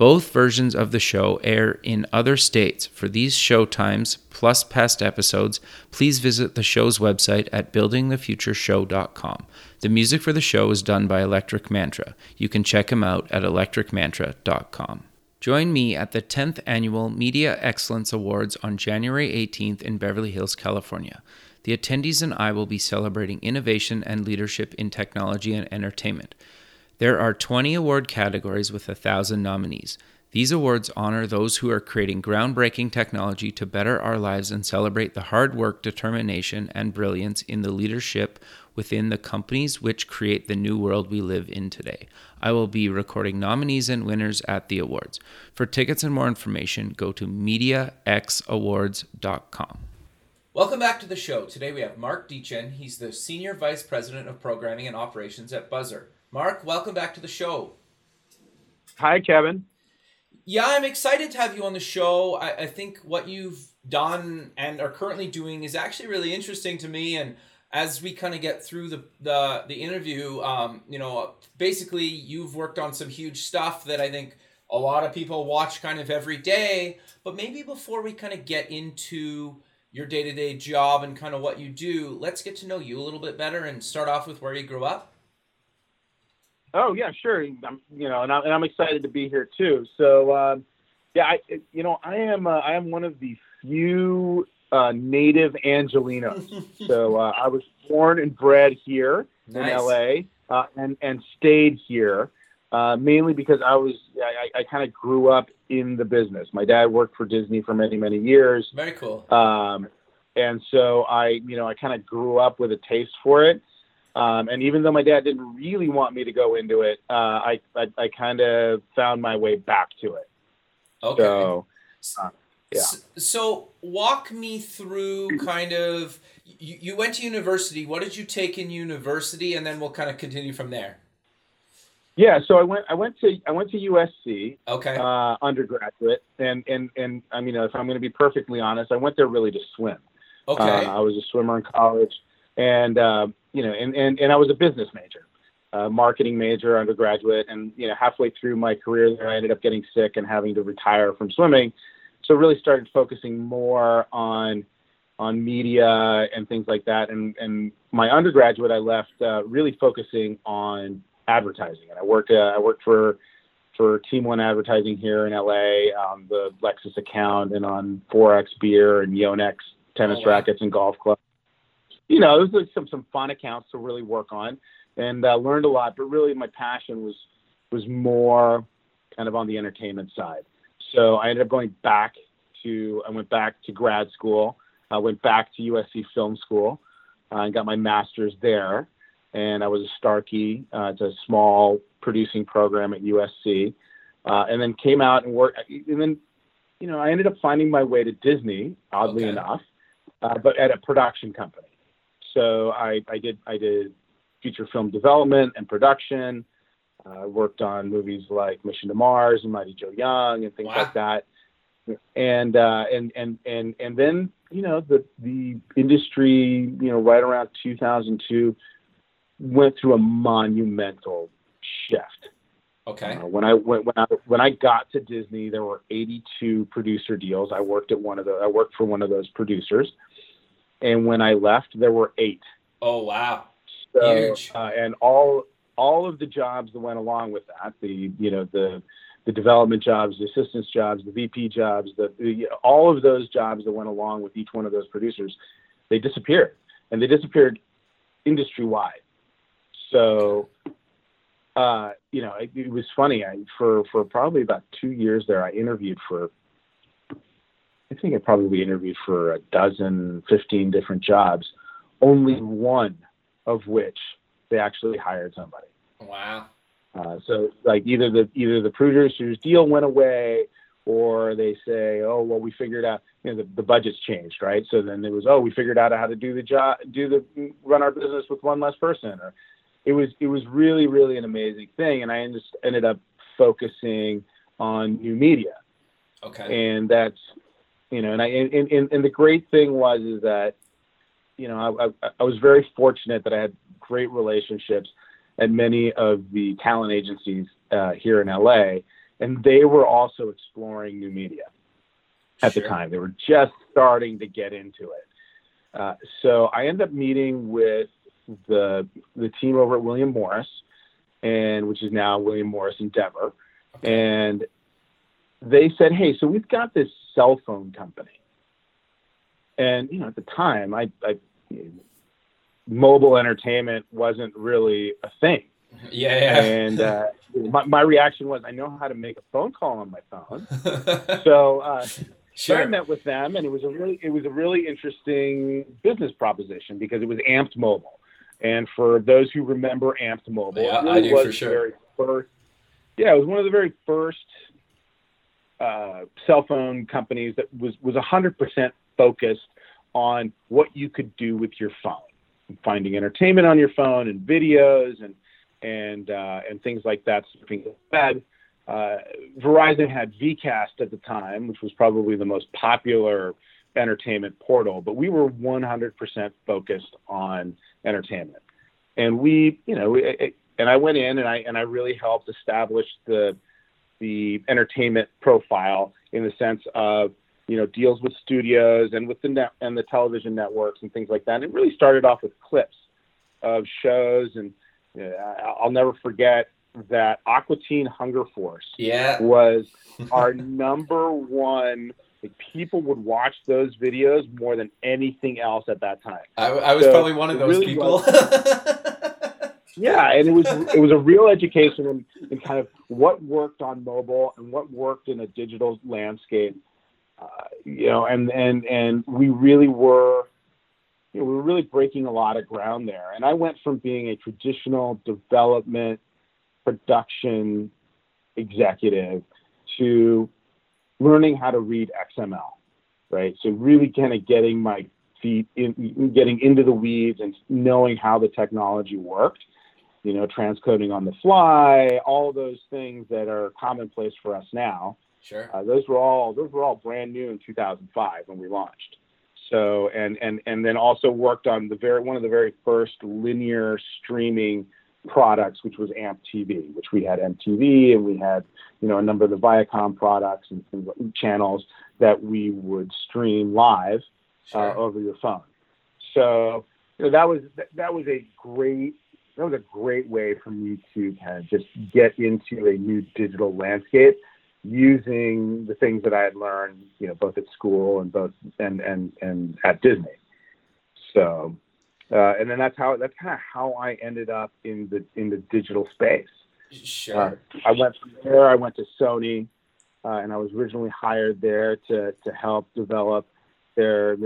Both versions of the show air in other states. For these show times, plus past episodes, please visit the show's website at buildingthefutureshow.com. The music for the show is done by Electric Mantra. You can check him out at electricmantra.com. Join me at the 10th Annual Media Excellence Awards on January 18th in Beverly Hills, California. The attendees and I will be celebrating innovation and leadership in technology and entertainment. There are 20 award categories with 1,000 nominees. These awards honor those who are creating groundbreaking technology to better our lives and celebrate the hard work, determination, and brilliance in the leadership within the companies which create the new world we live in today. I will be recording nominees and winners at the awards. For tickets and more information, go to MediaXAwards.com. Welcome back to the show. Today we have Mark Deetjen. He's the Senior Vice President of Programming and Operations at Buzzr. Mark, welcome back to the show. Hi, Kevin. Yeah, I'm excited to have you on the show. I, I, think what you've done and are currently doing is actually really interesting to me. And as we kind of get through the the, the interview, um, you know, basically you've worked on some huge stuff that I think a lot of people watch kind of every day. But maybe before we kind of get into your day to day job and kind of what you do, let's get to know you a little bit better and start off with where you grew up. Oh yeah, sure. I'm, you know, and, I, and I'm excited to be here too. So, um, yeah, I, you know, I am uh, I am one of the few uh, native Angelenos. so uh, I was born and bred here nice. in LA, uh, and and stayed here uh, mainly because I was I, I kind of grew up in the business. My dad worked for Disney for many many years. Very cool. Um, and so I you know I kind of grew up with a taste for it. Um, and even though my dad didn't really want me to go into it, uh, I, I, I kind of found my way back to it. Okay. So, uh, yeah. So, walk me through kind of you, you went to university. What did you take in university, and then we'll kind of continue from there. Yeah, so I went. I went to. I went to USC. Okay. Uh, undergraduate, and and and I mean, if I'm going to be perfectly honest, I went there really to swim. Okay. Uh, I was a swimmer in college, and uh, you know, and, and, and I was a business major, uh, marketing major, undergraduate, and you know, halfway through my career there, I ended up getting sick and having to retire from swimming. So really started focusing more on on media and things like that. And and my undergraduate, I left uh, really focusing on advertising, and I worked uh, I worked for for Team One Advertising here in LA, um, the Lexus account, and on Forex Beer and Yonex tennis oh, wow. rackets and golf clubs you know, it was some some fun accounts to really work on, and uh, learned a lot. But really, my passion was was more kind of on the entertainment side. So I ended up going back to I went back to grad school. I went back to USC Film School uh, and got my master's there. And I was a Starkey. Uh, it's a small producing program at USC. Uh, and then came out and worked. And then, you know, I ended up finding my way to Disney, oddly okay. enough, uh, but at a production company. So I, I did I did feature film development and production. I uh, worked on movies like Mission to Mars and Mighty Joe Young and things wow. like that. And uh, and and and and then you know the the industry you know right around 2002 went through a monumental shift. Okay. Uh, when I when, when I when I got to Disney, there were 82 producer deals. I worked at one of the I worked for one of those producers and when I left, there were eight. Oh wow! So, Huge. Uh, and all all of the jobs that went along with that, the you know the the development jobs, the assistance jobs, the VP jobs, the, the all of those jobs that went along with each one of those producers, they disappeared, and they disappeared industry wide. So, uh, you know, it, it was funny. I, for for probably about two years there, I interviewed for I think I probably interviewed for a dozen, 15 different jobs, only one of which they actually hired somebody. Wow. Uh, so like either the either the producer's deal went away, or they say, oh well, we figured out you know the, the budget's changed, right? So then it was oh we figured out how to do the job, do the run our business with one less person, or it was it was really really an amazing thing, and I just ended up focusing on new media. Okay. And that's you know, and I and, and, and the great thing was is that you know I, I, I was very fortunate that I had great relationships at many of the talent agencies uh, here in LA, and they were also exploring new media at sure. the time. They were just starting to get into it. Uh, so I ended up meeting with the the team over at William Morris, and which is now William Morris Endeavor, and they said, "Hey, so we've got this cell phone company," and you know at the time, I, I mobile entertainment wasn't really a thing. Yeah, yeah. And uh, my, my reaction was, I know how to make a phone call on my phone. so, uh, sure. so I met with them, and it was a really it was a really interesting business proposition because it was Amp'd Mobile. And for those who remember Amp'd Mobile, yeah, really I do for sure. First, yeah, it was one of the very first uh, cell phone companies that was was 100% focused on what you could do with your phone, finding entertainment on your phone and videos and and uh, and things like that. Uh, Verizon had VCast at the time, which was probably the most popular entertainment portal, but we were 100% focused on entertainment. And we, you know, and I went in and I and I really helped establish the the entertainment profile in the sense of you know deals with studios and with the net and the television networks and things like that. And it really started off with clips of shows, and uh, I'll never forget that Aqua Teen Hunger Force yeah. was our number one like people would watch those videos more than anything else at that time. I, I was so probably one of those really people. yeah, and it was it was a real education in, in kind of what worked on mobile and what worked in a digital landscape. Uh, you know, and and and we really were, you know, we were really breaking a lot of ground there. And I went from being a traditional development production executive to learning how to read XML, right? So really kind of getting my feet in, getting into the weeds and knowing how the technology worked. You know, transcoding on the fly, all those things that are commonplace for us now. Sure. Uh, those were all those were all brand new in 2005 when we launched. So and and and then also worked on the very one of the very first linear streaming products, which was Amp'd TV, which we had MTV and we had, you know, a number of the Viacom products and, and channels that we would stream live uh, sure. uh, over your phone. So, you know, that was that was a great that was a great way for me to kind of just get into a new digital landscape using the things that I had learned, you know, both at school and both and and and at Disney. So uh, and then that's how that's kind of how I ended up in the in the digital space. Sure. Uh, I went from there. I went to Sony, uh, and I was originally hired there to to help develop their.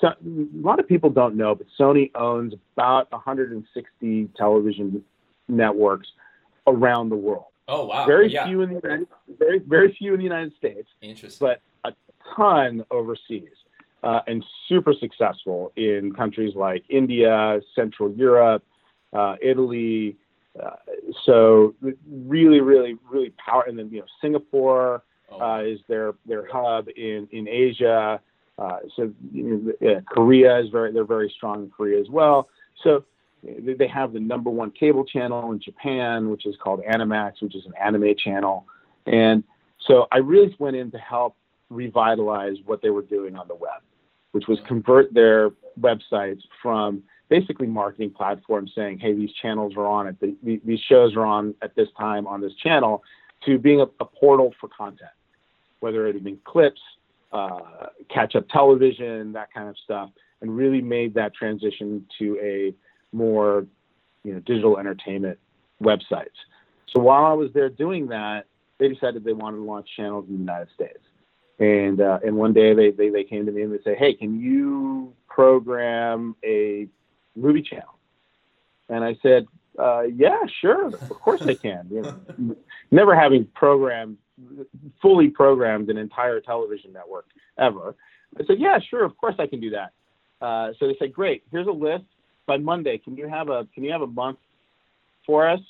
So, a lot of people don't know, but Sony owns about 160 television networks around the world. Oh wow! Very yeah. few in the United, very very few in the United States. Interesting. But a ton overseas uh, and super successful in countries like India, Central Europe, uh, Italy. Uh, so really, really, really power. And then you know Singapore oh. Uh, is their their hub in in Asia. Uh, so you know, Korea is very they're very strong in Korea as well. So they have the number one cable channel in Japan, which is called Animax, which is an anime channel. And so I really went in to help revitalize what they were doing on the web which was convert their websites from basically marketing platforms saying, hey, these channels are on at the, these shows are on at this time on this channel, to being a, a portal for content, whether it had been clips, uh, catch up television, that kind of stuff, and really made that transition to a more you know, digital entertainment websites. So while I was there doing that, they decided they wanted to launch channels in the United States. And uh, and one day they, they they came to me and they say, hey, can you program a movie channel? And I said, uh, yeah, sure, of course I can. You know, never having programmed fully programmed an entire television network ever. I said, yeah, sure, of course I can do that. Uh, so they said, great. Here's a list. By Monday, can you have a can you have a month for us?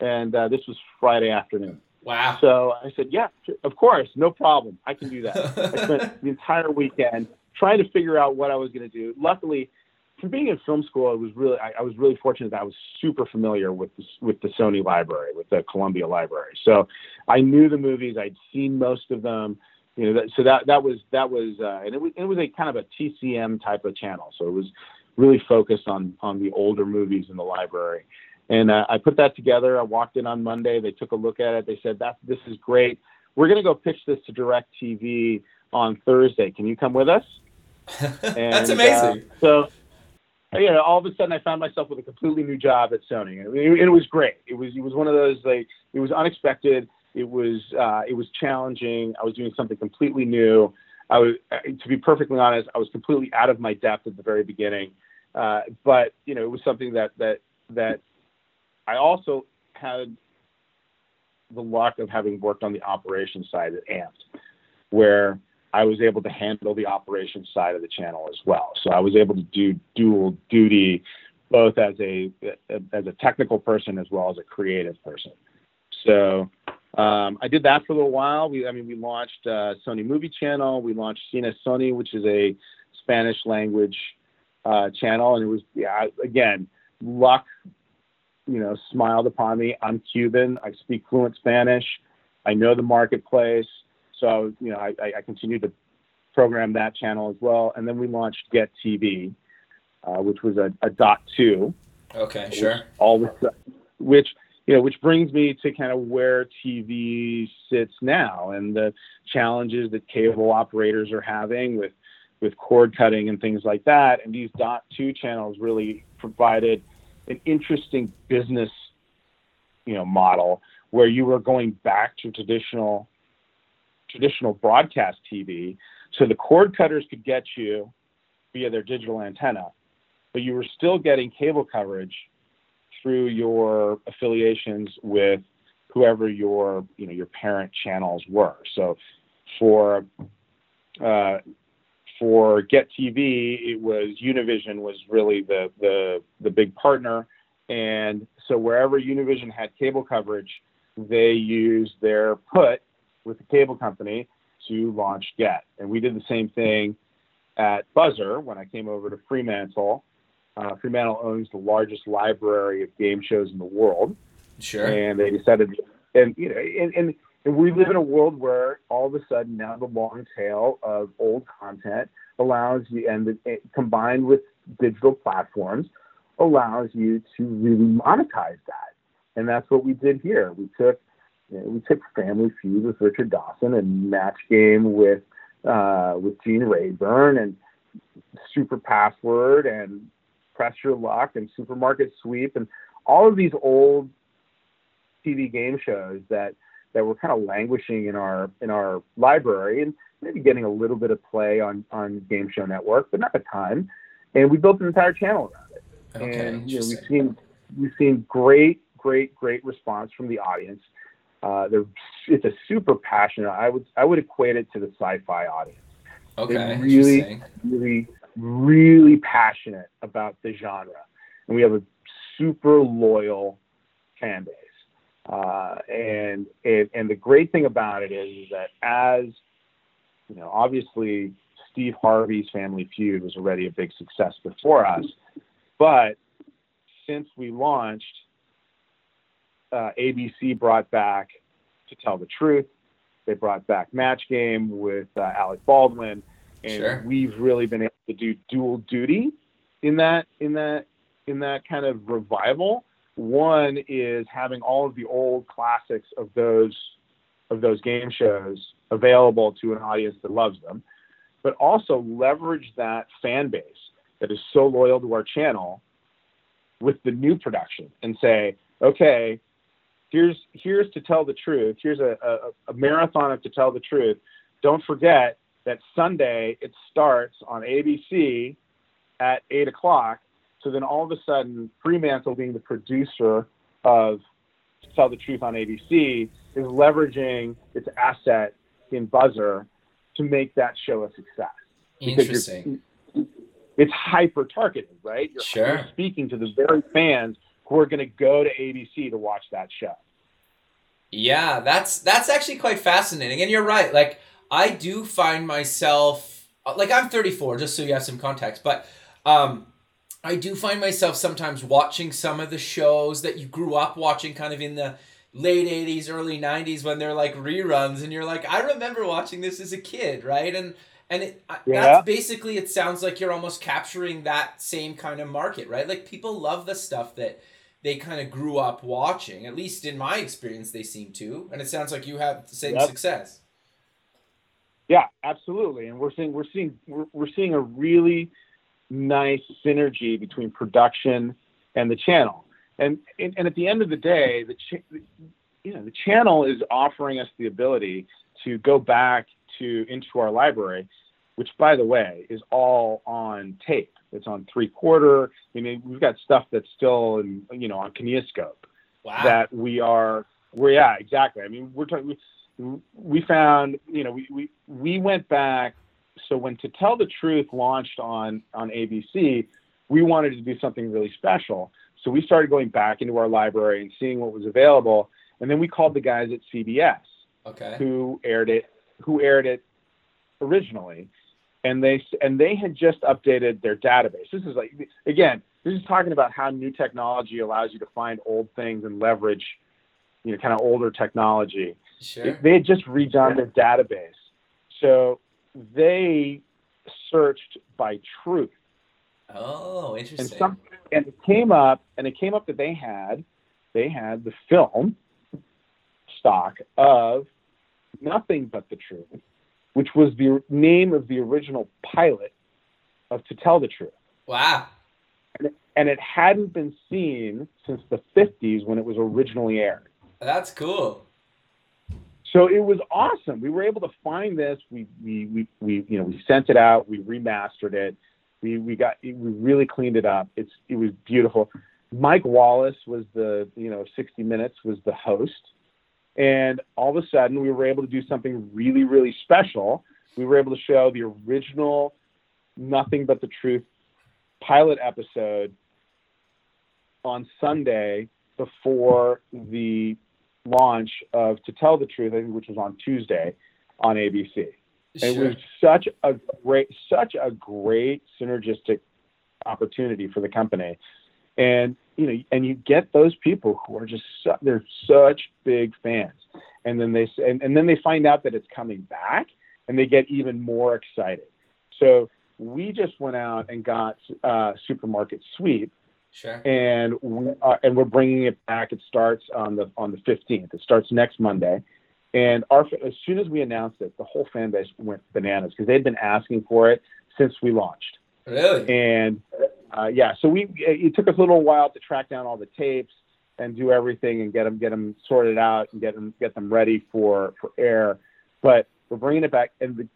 And uh, this was Friday afternoon. Wow. So I said, yeah, of course, no problem. I can do that. I spent the entire weekend trying to figure out what I was going to do. Luckily, from being in film school, it was really I, I was really fortunate that I was super familiar with the, with the Sony library, with the Columbia library. So I knew the movies. I'd seen most of them. You know, that, so that that was that was uh, and it was it was a kind of a TCM type of channel. So it was really focused on on the older movies in the library. And uh, I put that together. I walked in on Monday. They took a look at it. They said, "That this is great. We're going to go pitch this to DirecTV on Thursday. Can you come with us?" And, That's amazing. Uh, so, you know, all of a sudden, I found myself with a completely new job at Sony, and it, it was great. It was it was one of those like it was unexpected. It was uh, it was challenging. I was doing something completely new. I was, to be perfectly honest, I was completely out of my depth at the very beginning. Uh, but you know, it was something that that that I also had the luck of having worked on the operations side at Amp'd, where I was able to handle the operations side of the channel as well. So I was able to do dual duty, both as a as a technical person as well as a creative person. So um, I did that for a little while. We, I mean, we launched uh, Sony Movie Channel. We launched Cine Sony, which is a Spanish language uh, channel, and it was yeah, again luck you know, smiled upon me. I'm Cuban. I speak fluent Spanish. I know the marketplace. So, you know, I, I continued to program that channel as well. And then we launched Get TV, uh, which was a, a dot two. Okay, sure. All which, which, you know, which brings me to kind of where TV sits now and the challenges that cable operators are having with, with cord cutting and things like that. And these dot two channels really provided an interesting business, you know, model where you were going back to traditional traditional broadcast TV. So the cord cutters could get you via their digital antenna, but you were still getting cable coverage through your affiliations with whoever your you know your parent channels were. So for uh, for Get TV, it was Univision was really the the the big partner, and so wherever Univision had cable coverage, they used their put with the cable company to launch Get, and we did the same thing at Buzzr when I came over to Fremantle. Uh, Fremantle owns the largest library of game shows in the world. Sure. And they decided, and you know, and, and and we live in a world where all of a sudden now the long tail of old content allows you, and it, combined with digital platforms, allows you to really monetize that. And that's what we did here. We took we took Family Feud with Richard Dawson and Match Game with uh, with Gene Rayburn and Super Password and Press Your Luck and Supermarket Sweep and all of these old TV game shows that that were kind of languishing in our in our library and maybe getting a little bit of play on on Game Show Network, but not a ton. And we built an entire channel around it. Okay, and you know, we've seen we've seen great, great, great response from the audience. Uh, it's a super passionate. I would I would equate it to the sci-fi audience. Okay, They're really, really, really passionate about the genre, and we have a super loyal fan base. Uh, and, and and the great thing about it is, is that as you know, obviously Steve Harvey's Family Feud was already a big success before us, but since we launched, uh, ABC brought back To Tell the Truth. They brought back Match Game with uh, Alec Baldwin, and sure. we've really been able to do dual duty in that in that in that kind of revival one is having all of the old classics of those of those game shows available to an audience that loves them, but also leverage that fan base that is so loyal to our channel with the new production and say, okay, here's here's to tell the truth. Here's a, a, a marathon of to tell the truth. Don't forget that Sunday it starts on ABC at eight o'clock so then all of a sudden, Fremantle being the producer of to tell the truth on ABC is leveraging its asset in Buzzr to make that show a success. Interesting. It's hyper targeted, right? You're, sure. you're speaking to the very fans who are going to go to ABC to watch that show. Yeah, that's that's actually quite fascinating, and you're right. Like I do find myself like I'm 34, just so you have some context, but um, I do find myself sometimes watching some of the shows that you grew up watching, kind of in the late 80s, early 90s, when they're like reruns, and you're like, I remember watching this as a kid, right? And and it, yeah. that's basically it sounds like you're almost capturing that same kind of market, right? Like people love the stuff that they kind of grew up watching. At least in my experience, they seem to, and it sounds like you have the same yep. success. Yeah, absolutely, and we're seeing we're seeing we're, we're seeing a really nice synergy between production and the channel. And, and, and at the end of the day, the ch- you know the channel is offering us the ability to go back to into our library, which by the way is all on tape. It's on three quarter. I mean, we've got stuff that's still in, you know on kinescope wow. that we are. We're yeah, exactly. I mean, we're talking. We, we found, you know, we, we we went back. So when To Tell the Truth launched on on ABC, we wanted to do something really special. So we started going back into our library and seeing what was available, and then we called the guys at CBS, okay. who aired it, who aired it originally, and they and they had just updated their database. This is like again, this is talking about how new technology allows you to find old things and leverage, you know, kind of older technology. Sure. They had just redone their database, so they searched by truth. Oh, interesting. And, some, and it came up, and it came up that they had, they had the film stock of nothing but the truth, which was the name of the original pilot of To Tell the Truth. Wow. And it, and it hadn't been seen since the 50s when it was originally aired. That's cool. So it was awesome. We were able to find this. We, we, we, we you know, we sent it out. We remastered it. We, we got, we really cleaned it up. It's, it was beautiful. Mike Wallace was the, you know, 60 Minutes was the host and all of a sudden, we were able to do something really, really special. We were able to show the original Nothing But the Truth pilot episode on Sunday before the launch of To Tell the Truth, I think, which was on Tuesday on ABC. Sure. It was such a great, such a great synergistic opportunity for the company. And you know, and you get those people who are just su- they're such big fans, and then they and, and then they find out that it's coming back, and they get even more excited. So we just went out and got uh, Supermarket Sweep, sure. and we are, and we're bringing it back. It starts on the on the 15th. It starts next Monday, and our as soon as we announced it, the whole fan base went bananas because they'd been asking for it since we launched. Really? And uh, yeah, so we it took us a little while to track down all the tapes and do everything and get them get them sorted out and get them get them ready for for air. But we're bringing it back, and the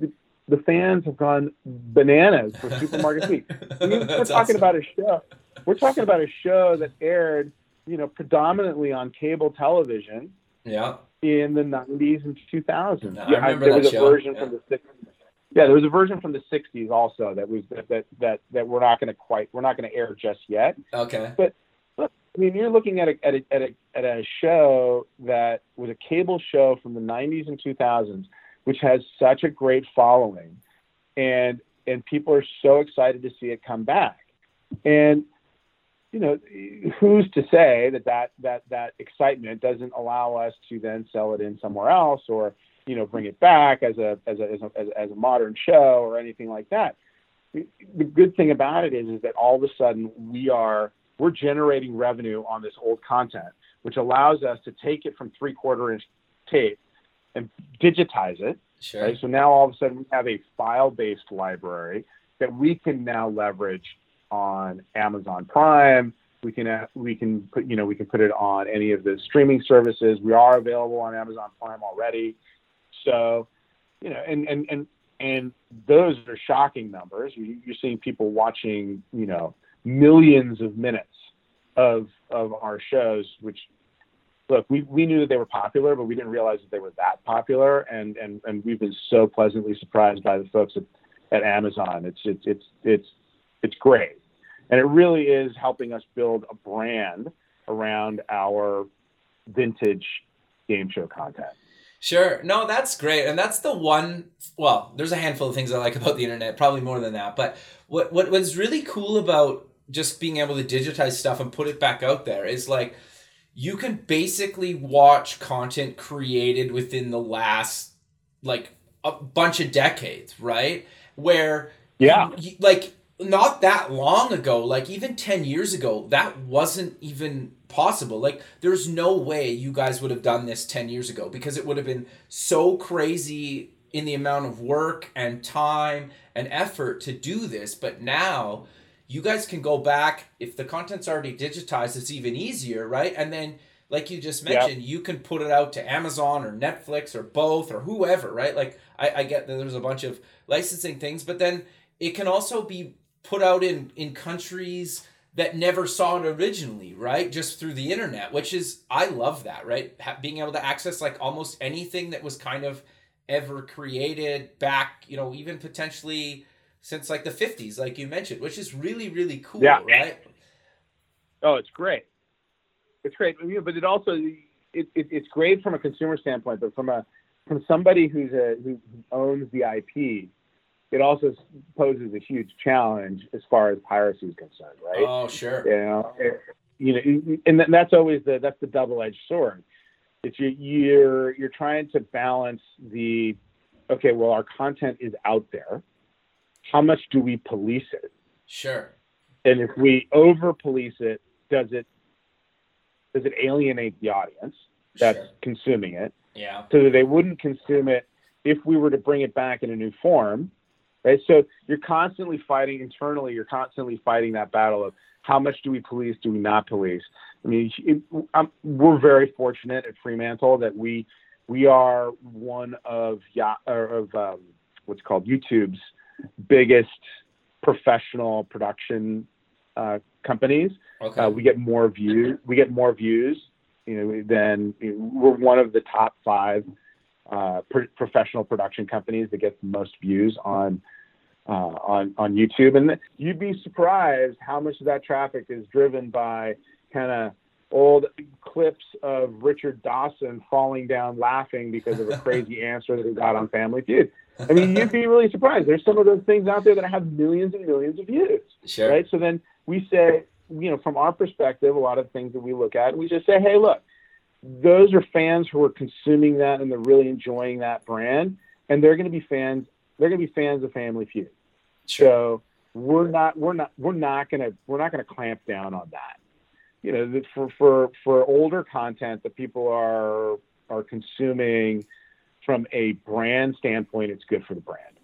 the, the fans have gone bananas for Supermarket Sweep. I mean, we're talking awesome. about a show. We're talking about a show that aired, you know, predominantly on cable television. Yeah. In the 90s and 2000s. No, yeah, I remember there was a show. version yeah. from the 60s yeah, there was a version from the '60s also that was that that that, that we're not going to quite we're not going to air just yet. Okay. But look, I mean, you're looking at a, at a at a at a show that was a cable show from the '90s and 2000s, which has such a great following, and and people are so excited to see it come back, and you know, who's to say that that that that excitement doesn't allow us to then sell it in somewhere else or you know bring it back as a as a as a, as a modern show or anything like that. The good thing about it is is that all of a sudden we are we're generating revenue on this old content, which allows us to take it from three quarter inch tape and digitize it. Sure. Right? So now all of a sudden we have a file based library that we can now leverage on Amazon Prime. We can uh, we can put you know we can put it on any of the streaming services. We are available on Amazon Prime already. So, you know, and and and and those are shocking numbers. You're seeing people watching, you know, millions of minutes of of our shows, which look, we, we knew that they were popular, but we didn't realize that they were that popular. And, and, and we've been so pleasantly surprised by the folks at, at Amazon. It's, it's, it's, it's, it's great. And it really is helping us build a brand around our vintage game show content. Sure. No, that's great. And that's the one well, there's a handful of things I like about the internet, probably more than that. But what what was really cool about just being able to digitize stuff and put it back out there is like you can basically watch content created within the last like a bunch of decades, right? Where yeah, you, like not that long ago, like even 10 years ago, that wasn't even possible. Like there's no way you guys would have done this 10 years ago because it would have been so crazy in the amount of work and time and effort to do this. But now you guys can go back if the content's already digitized it's even easier right and then like you just mentioned yep. you can put it out to amazon or netflix or both or whoever right like I, I get that there's a bunch of licensing things but then it can also be put out in in countries that never saw it originally right? Just through the internet which is i love that right? Ha- being able to access like almost anything that was kind of ever created back you know even potentially since like the 50s like you mentioned which is really really cool yeah. right? Oh it's great. It's great. But it also it, it, it's great from a consumer standpoint but from a from somebody who's a who owns the ip it also poses a huge challenge as far as piracy is concerned right oh sure you know it, you know and that's always the that's the double-edged sword it's you, you're you're trying to balance the okay well our content is out there how much do we police it? Sure. And if we over police it, does it does it alienate the audience that's sure. consuming it? Yeah. So that they wouldn't consume it if we were to bring it back in a new form. Right. So you're constantly fighting internally. You're constantly fighting that battle of how much do we police? Do we not police? I mean, it, we're very fortunate at Fremantle that we we are one of of um, what's called YouTube's biggest professional production uh, companies. Okay. Uh, we get more views. We get more views. You know, than you know, we're one of the top five uh, pro- professional production companies that gets the most views on uh, on on YouTube. And you'd be surprised how much of that traffic is driven by kind of old clips of Richard Dawson falling down laughing because of a crazy answer that he got on Family Feud. I mean, you'd be really surprised. There's some of those things out there that have millions and millions of views. Sure. Right. So then we say, you know, from our perspective, a lot of things that we look at, we just say, hey, look, those are fans who are consuming that and they're really enjoying that brand, and they're going to be fans. They're going to be fans of Family Feud. Sure. So we're not we're not we're not to we're not to clamp down on that. You know, for for for older content that people are are consuming from a brand standpoint, it's good for the brand,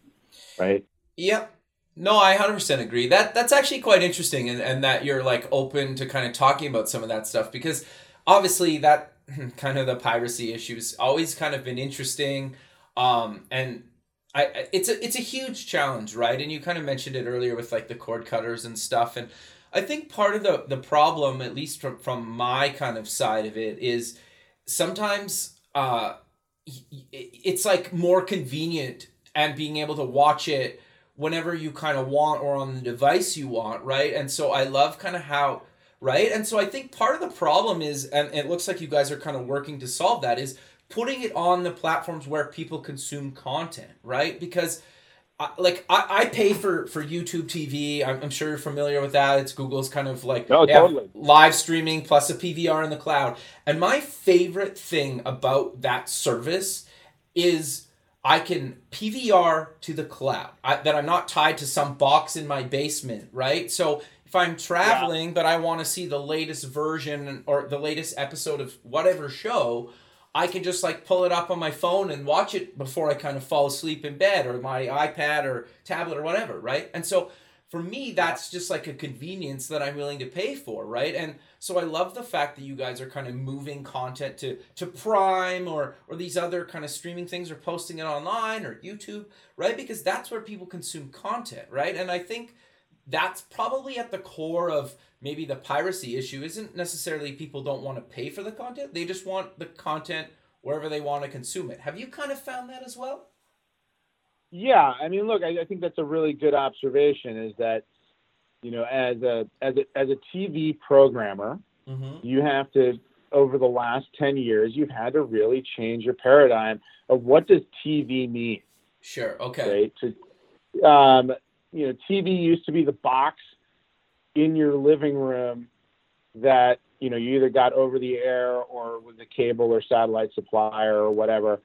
right? Yep. No, I 100% agree. That that's actually quite interesting and, and that you're like open to kind of talking about some of that stuff because obviously that kind of the piracy issues always kind of been interesting um and I it's a it's a huge challenge, right? And you kind of mentioned it earlier with like the cord cutters and stuff and I think part of the the problem at least from from my kind of side of it is sometimes uh it's like more convenient and being able to watch it whenever you kind of want or on the device you want, right? And so I love kind of how, right? And so I think part of the problem is, and it looks like you guys are kind of working to solve that, is putting it on the platforms where people consume content, right? Because uh, like I, I pay for for YouTube TV. I'm, I'm, sure you're familiar with that. It's Google's kind of like oh, totally. live streaming plus a PVR in the cloud. And my favorite thing about that service is I can PVR to the cloud. I, that I'm not tied to some box in my basement, right? So if I'm traveling yeah. but I want to see the latest version or the latest episode of whatever show, I can just like pull it up on my phone and watch it before I kind of fall asleep in bed or my iPad or tablet or whatever, right? And so for me, that's just like a convenience that I'm willing to pay for, right? And so I love the fact that you guys are kind of moving content to to Prime or or these other kind of streaming things or posting it online or YouTube, right? Because that's where people consume content, right? And I think that's probably at the core of maybe the piracy issue isn't necessarily people don't want to pay for the content. They just want the content wherever they want to consume it. Have you kind of found that as well? Yeah i mean look i, I think that's a really good observation is that you know as a as a as a tv programmer mm-hmm. you have to over the last 10 years you've had to really change your paradigm of what does tv mean? Sure okay. Right? To, um, you know tv used to be the box in your living room that you know you either got over the air or with a cable or satellite supplier or whatever.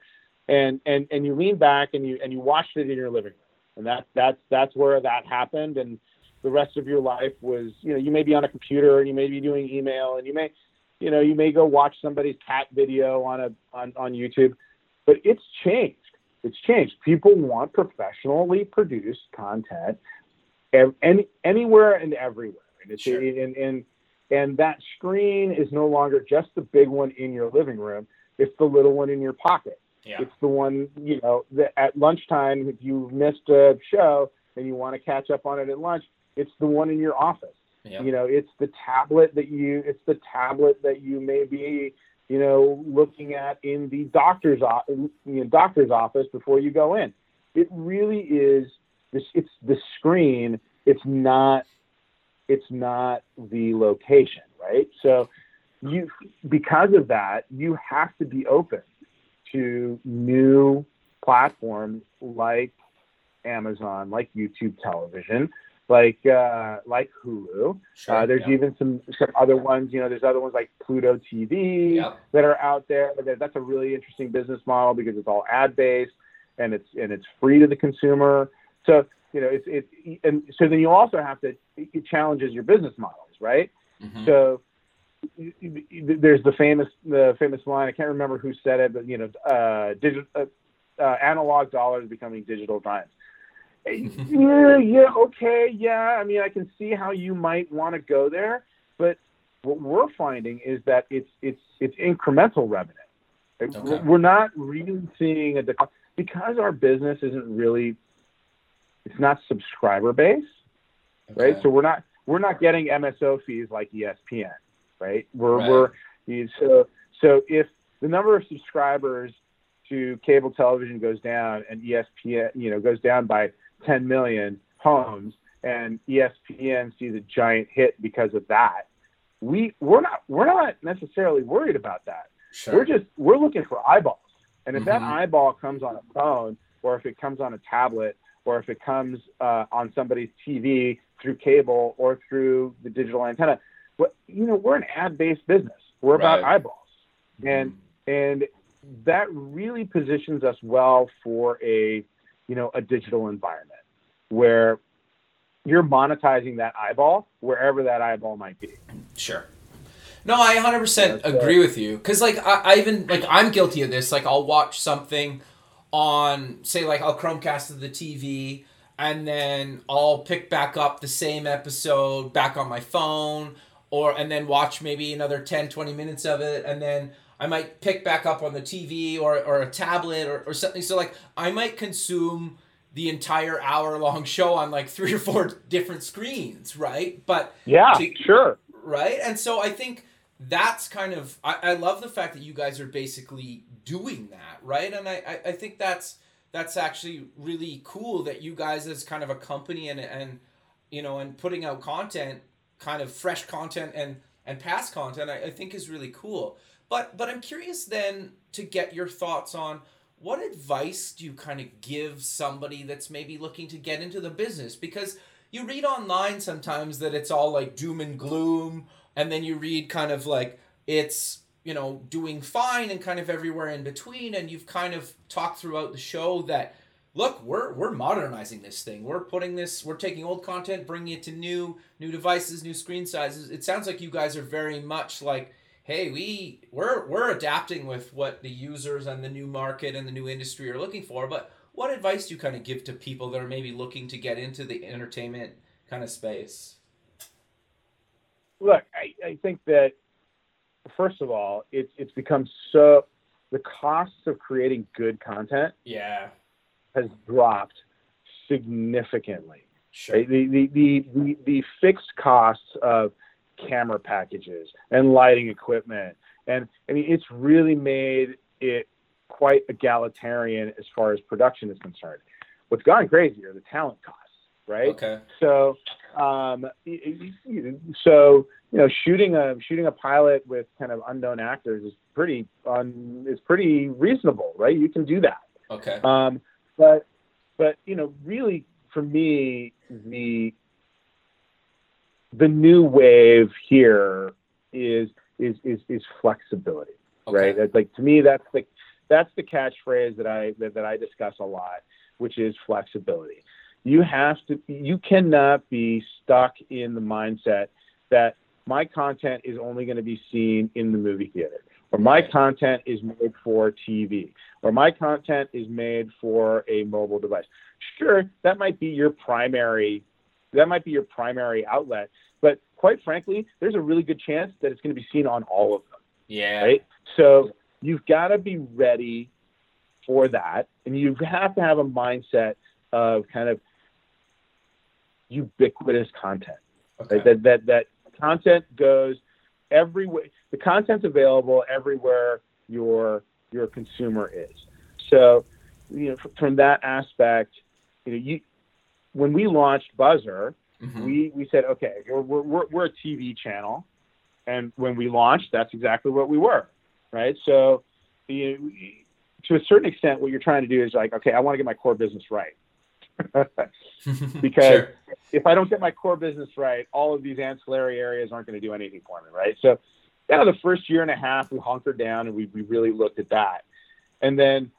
And and and you lean back and you and you watched it in your living room. And that that's that's where that happened. And the rest of your life was you know you may be on a computer and you may be doing email and you may you know you may go watch somebody's cat video on a on, on youtube but it's changed it's changed people want professionally produced content any, anywhere and everywhere. And, it's, sure. and, and, and that screen is no longer just the big one in your living room. It's the little one in your pocket. Yeah. It's the one, you know, that at lunchtime, if you missed a show and you want to catch up on it at lunch, it's the one in your office. Yeah. You know, it's the tablet that you, it's the tablet that you may be, you know, looking at in the doctor's, you know, doctor's office before you go in. It really is this it's the screen it's not it's not the location right so you because of that you have to be open to new platforms like amazon like youtube television like uh, like Hulu. Sure, uh, there's even some some other ones. You know, there's other ones like Pluto TV yep. that are out there. That's a really interesting business model because it's all ad based and it's and it's free to the consumer. So you know, it's it, and so then you also have to it challenges your business models, right? Mm-hmm. So there's the famous the famous line. I can't remember who said it, but you know, uh, digital uh, uh, analog dollars becoming digital dimes. Yeah, yeah, okay, yeah. I mean, I can see how you might want to go there, but what we're finding is that it's it's it's incremental revenue. Okay. We're not really seeing a decline because our business isn't really it's not subscriber based, okay. right? So we're not we're not getting MSO fees like ESPN, right? We're right. we're so so if the number of subscribers to cable television goes down and ESPN you know goes down by 10 million homes and ESPN sees a giant hit because of that, we we're not we're not necessarily worried about that. Sure. We're just we're looking for eyeballs. And if mm-hmm. that eyeball comes on a phone or if it comes on a tablet or if it comes uh, on somebody's TV through cable or through the digital antenna. But you know, we're an ad-based business. We're about right. eyeballs, and mm-hmm. and that really positions us well for a you know a digital environment where you're monetizing that eyeball wherever that eyeball might be. Sure. No, I 100% agree with you. Cause like I, I even like I'm guilty of this. Like I'll watch something on say like I'll Chromecast to the TV and then I'll pick back up the same episode back on my phone or and then watch maybe another 10 20 minutes of it and then I might pick back up on the TV or, or a tablet or, or something so like I might consume the entire hour long show on like three or four different screens right but yeah to, sure right and so I think that's kind of I, I love the fact that you guys are basically doing that, right? And I, I, I think that's that's actually really cool that you guys as kind of a company and and you know and putting out content, kind of fresh content and and past content, I, I think is really cool. But but I'm curious then to get your thoughts on what advice do you kind of give somebody that's maybe looking to get into the business because you read online sometimes that it's all like doom and gloom and then you read kind of like it's you know, doing fine and kind of everywhere in between. And you've kind of talked throughout the show that, look, we're we're modernizing this thing. We're putting this, we're taking old content, bringing it to new new devices, new screen sizes. It sounds like you guys are very much like, hey, we we're we're adapting with what the users and the new market and the new industry are looking for. But what advice do you kind of give to people that are maybe looking to get into the entertainment kind of space? Look, I, I think that first of all, it's it's become so the costs of creating good content yeah has dropped significantly. Sure. Right? The, the, the, the, the fixed costs of camera packages and lighting equipment. And I mean, it's really made it quite egalitarian as far as production is concerned. What's gone crazy are the talent costs, right? Okay. So, um, so you know, shooting a shooting a pilot with kind of unknown actors is pretty um, is pretty reasonable, right? You can do that. Okay. Um, but but you know, really for me, the the new wave here is is is, is flexibility, Okay. right? That's like to me, that's the that's the catchphrase that I that, that I discuss a lot, which is flexibility. You have to you cannot be stuck in the mindset that my content is only going to be seen in the movie theater or my content is made for TV or my content is made for a mobile device. Sure, that might be your primary that might be your primary outlet, but quite frankly, there's a really good chance that it's going to be seen on all of them, Yeah. right? So you've got to be ready for that and you have to have a mindset of kind of ubiquitous content Okay. right? That that that content goes everywhere. The content's available everywhere your your consumer is. So, you know, from that aspect, you know, you when we launched Buzzr, Mhm. we we said, okay, we're, we're we're a TV channel, and when we launched, that's exactly what we were, right? So, you, to a certain extent, what you're trying to do is like, okay, I want to get my core business right. because Sure. if I don't get my core business right, all of these ancillary areas aren't going to do anything for me, right? So, kind of the first year and a half, we hunkered down and we, we really looked at that. And then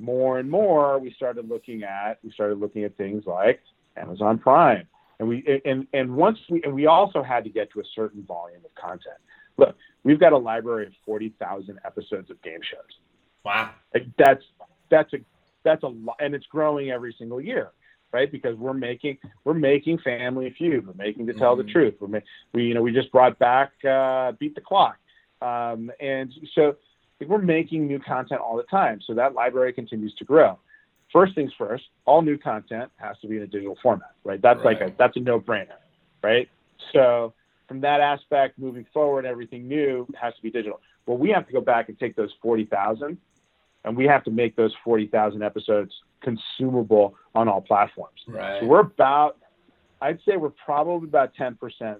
more and more, we started looking at we started looking at things like Amazon Prime, and we and and once we and we also had to get to a certain volume of content. Look, we've got a library of forty thousand episodes of game shows. Wow. Like that's that's a that's a lot, and it's growing every single year, right? Because we're making we're making Family Feud, we're making To Tell the Mhm. Truth, we're ma- we you know we just brought back uh, Beat the Clock, um, and so like, we're making new content all the time. So that library continues to grow. First things first, all new content has to be in a digital format, right? That's like a that's a no brainer, right? So from that aspect, moving forward, everything new has to be digital. Well, we have to go back and take those forty thousand and we have to make those 40,000 episodes consumable on all platforms. Right. So we're about, I'd say we're probably about 10%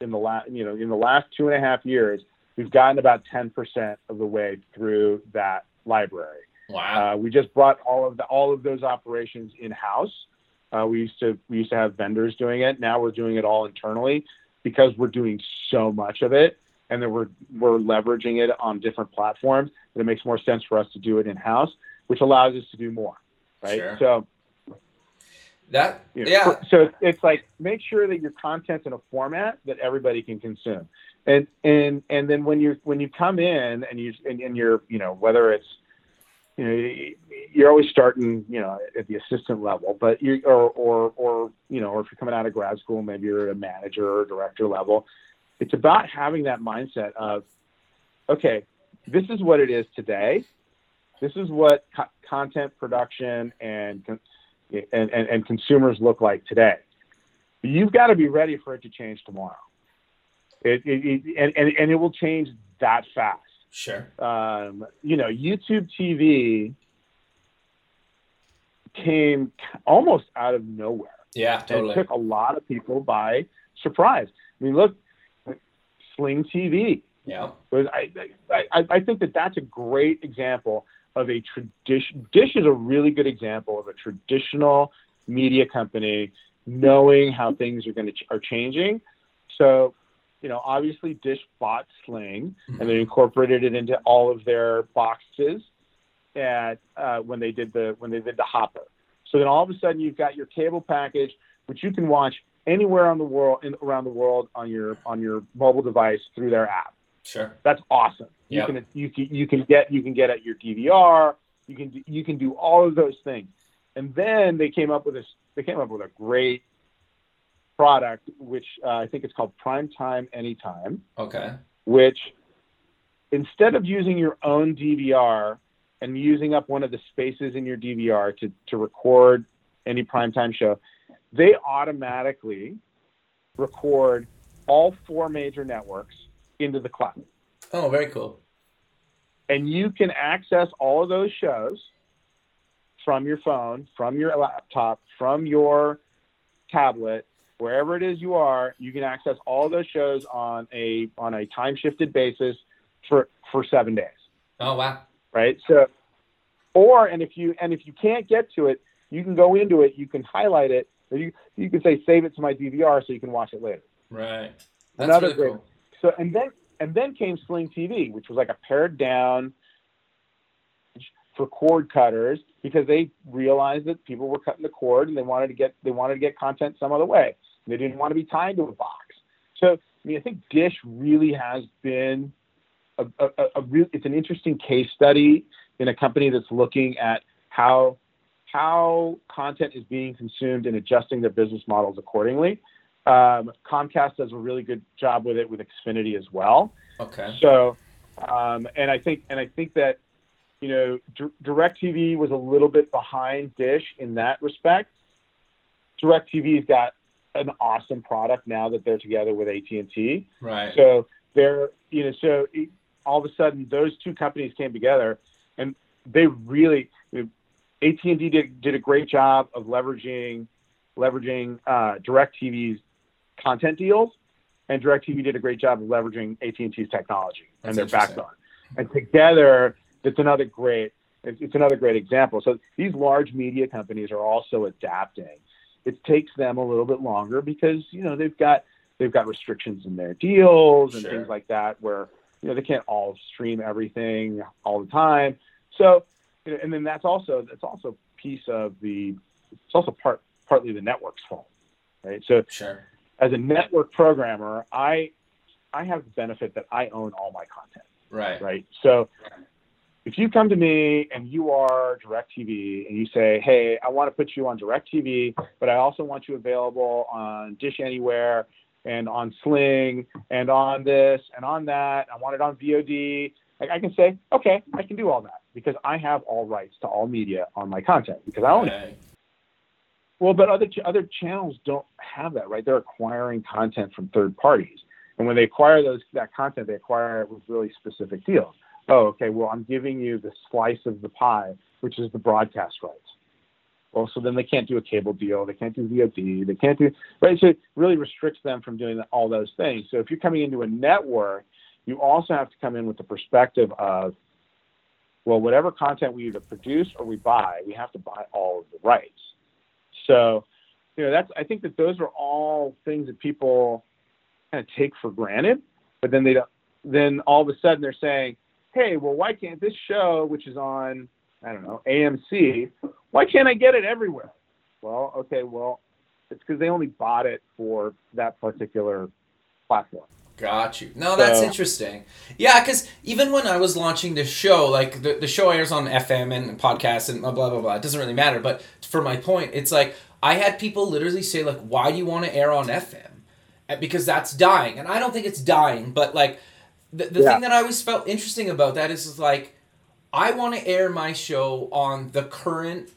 in the last, you know, in the last two and a half years, we've gotten about 10% of the way through that library. Wow. Uh, we just brought all of the, all of those operations in house. Uh, we used to we used to have vendors doing it. Now we're doing it all internally because we're doing so much of it, and then we're we're leveraging it on different platforms. That it makes more sense for us to do it in house, which allows us to do more, right? Sure. So that you know, yeah. So it's like make sure that your content's in a format that everybody can consume, and and and then when you when you come in and you and, and you're you know whether it's you know you're always starting you know at the assistant level, but you or or or you know or if you're coming out of grad school, maybe you're at a manager or director level. It's about having that mindset of okay, this is what it is today. This is what co- content production and and, and, and consumers look like today. You've got to be ready for it to change tomorrow. It, it, it and, and, and it will change that fast. Sure. Um, you know, YouTube TV came almost out of nowhere. Yeah, totally. it took a lot of people by surprise. I mean, look, Sling TV Yeah. was I, I I think that that's a great example of a tradition. Dish is a really good example of a traditional media company knowing how things are going to ch- are changing. So, you know, obviously Dish bought Sling and they incorporated it into all of their boxes at uh, when they did the when they did the Hopper. So then all of a sudden you've got your cable package, which you can watch anywhere on the world in, around the world on your on your mobile device through their app. Sure. That's awesome. You Yep. can you can you can get you can get at your DVR. You can you can do all of those things. And then they came up with this. They came up with a great product, which uh, I think it's called Prime Time Anytime, Okay. which instead of using your own DVR and using up one of the spaces in your DVR to, to record any primetime show, they automatically record all four major networks into the cloud. Oh, very cool. And you can access all of those shows from your phone, from your laptop, from your tablet, wherever it is you are, you can access all those shows on a on a time shifted basis for for seven days. Oh wow! Right. So, or and if you and if you can't get to it, you can go into it. You can highlight it. Or you you can say save it to my DVR so you can watch it later. Right. That's Another really. Cool. So and then and then came Sling TV, which was like a pared down for cord cutters because they realized that people were cutting the cord and they wanted to get they wanted to get content some other way. They didn't want to be tied to a box. So I mean, I think Dish really has been a, a, a real. It's an interesting case study in a company that's looking at how how content is being consumed and adjusting their business models accordingly. Um, Comcast does a really good job with it with Xfinity as well. Okay. So, um, and I think and I think that you know D- DirecTV was a little bit behind Dish in that respect. DirecTV's got an awesome product now that they're together with AT&T. Right. So they're you know so it, all of a sudden those two companies came together and they really AT&T did did a great job of leveraging leveraging uh, DirecTV's content deals, and DirecTV did a great job of leveraging AT&T's technology That's and their backbone. And together, it's another great it's another great example. So these large media companies are also adapting. It takes them a little bit longer because you know they've got they've got restrictions in their deals and sure. things like that where you know they can't all stream everything all the time. So and then that's also that's also piece of the it's also part partly the network's fault, right? So sure. as a network programmer, I I have the benefit that I own all my content. Right. Right. So if you come to me and you are DirecTV and you say, hey, I want to put you on DirecTV, but I also want you available on Dish Anywhere and on Sling and on this and on that. I want it on VOD. Like I can say, okay, I can do all that because I have all rights to all media on my content because I own it. Well, but other other channels don't have that, right? They're acquiring content from third parties, and when they acquire those that content, they acquire it with really specific deals oh, okay, well, I'm giving you the slice of the pie, which is the broadcast rights. Well, so then they can't do a cable deal, they can't do VOD, they can't do right. So it really restricts them from doing all those things. So if you're coming into a network, you also have to come in with the perspective of, well, whatever content we either produce or we buy, we have to buy all of the rights. So, you know, that's I think that those are all things that people kind of take for granted, but then they don't. Then all of a sudden they're saying, hey, well, why can't this show, which is on, I don't know, AMC, why can't I get it everywhere? Well, okay, well, it's because they only bought it for that particular platform. Got you. No, that's so, interesting. Yeah, because even when I was launching this show, like the, the show airs on FM and podcasts and blah, blah, blah, blah. It doesn't really matter. But for my point, it's like I had people literally say, like, why do you want to air on FM? Because that's dying. And I don't think it's dying, but like the, the yeah. thing that I always felt interesting about that is, is like I want to air my show on the current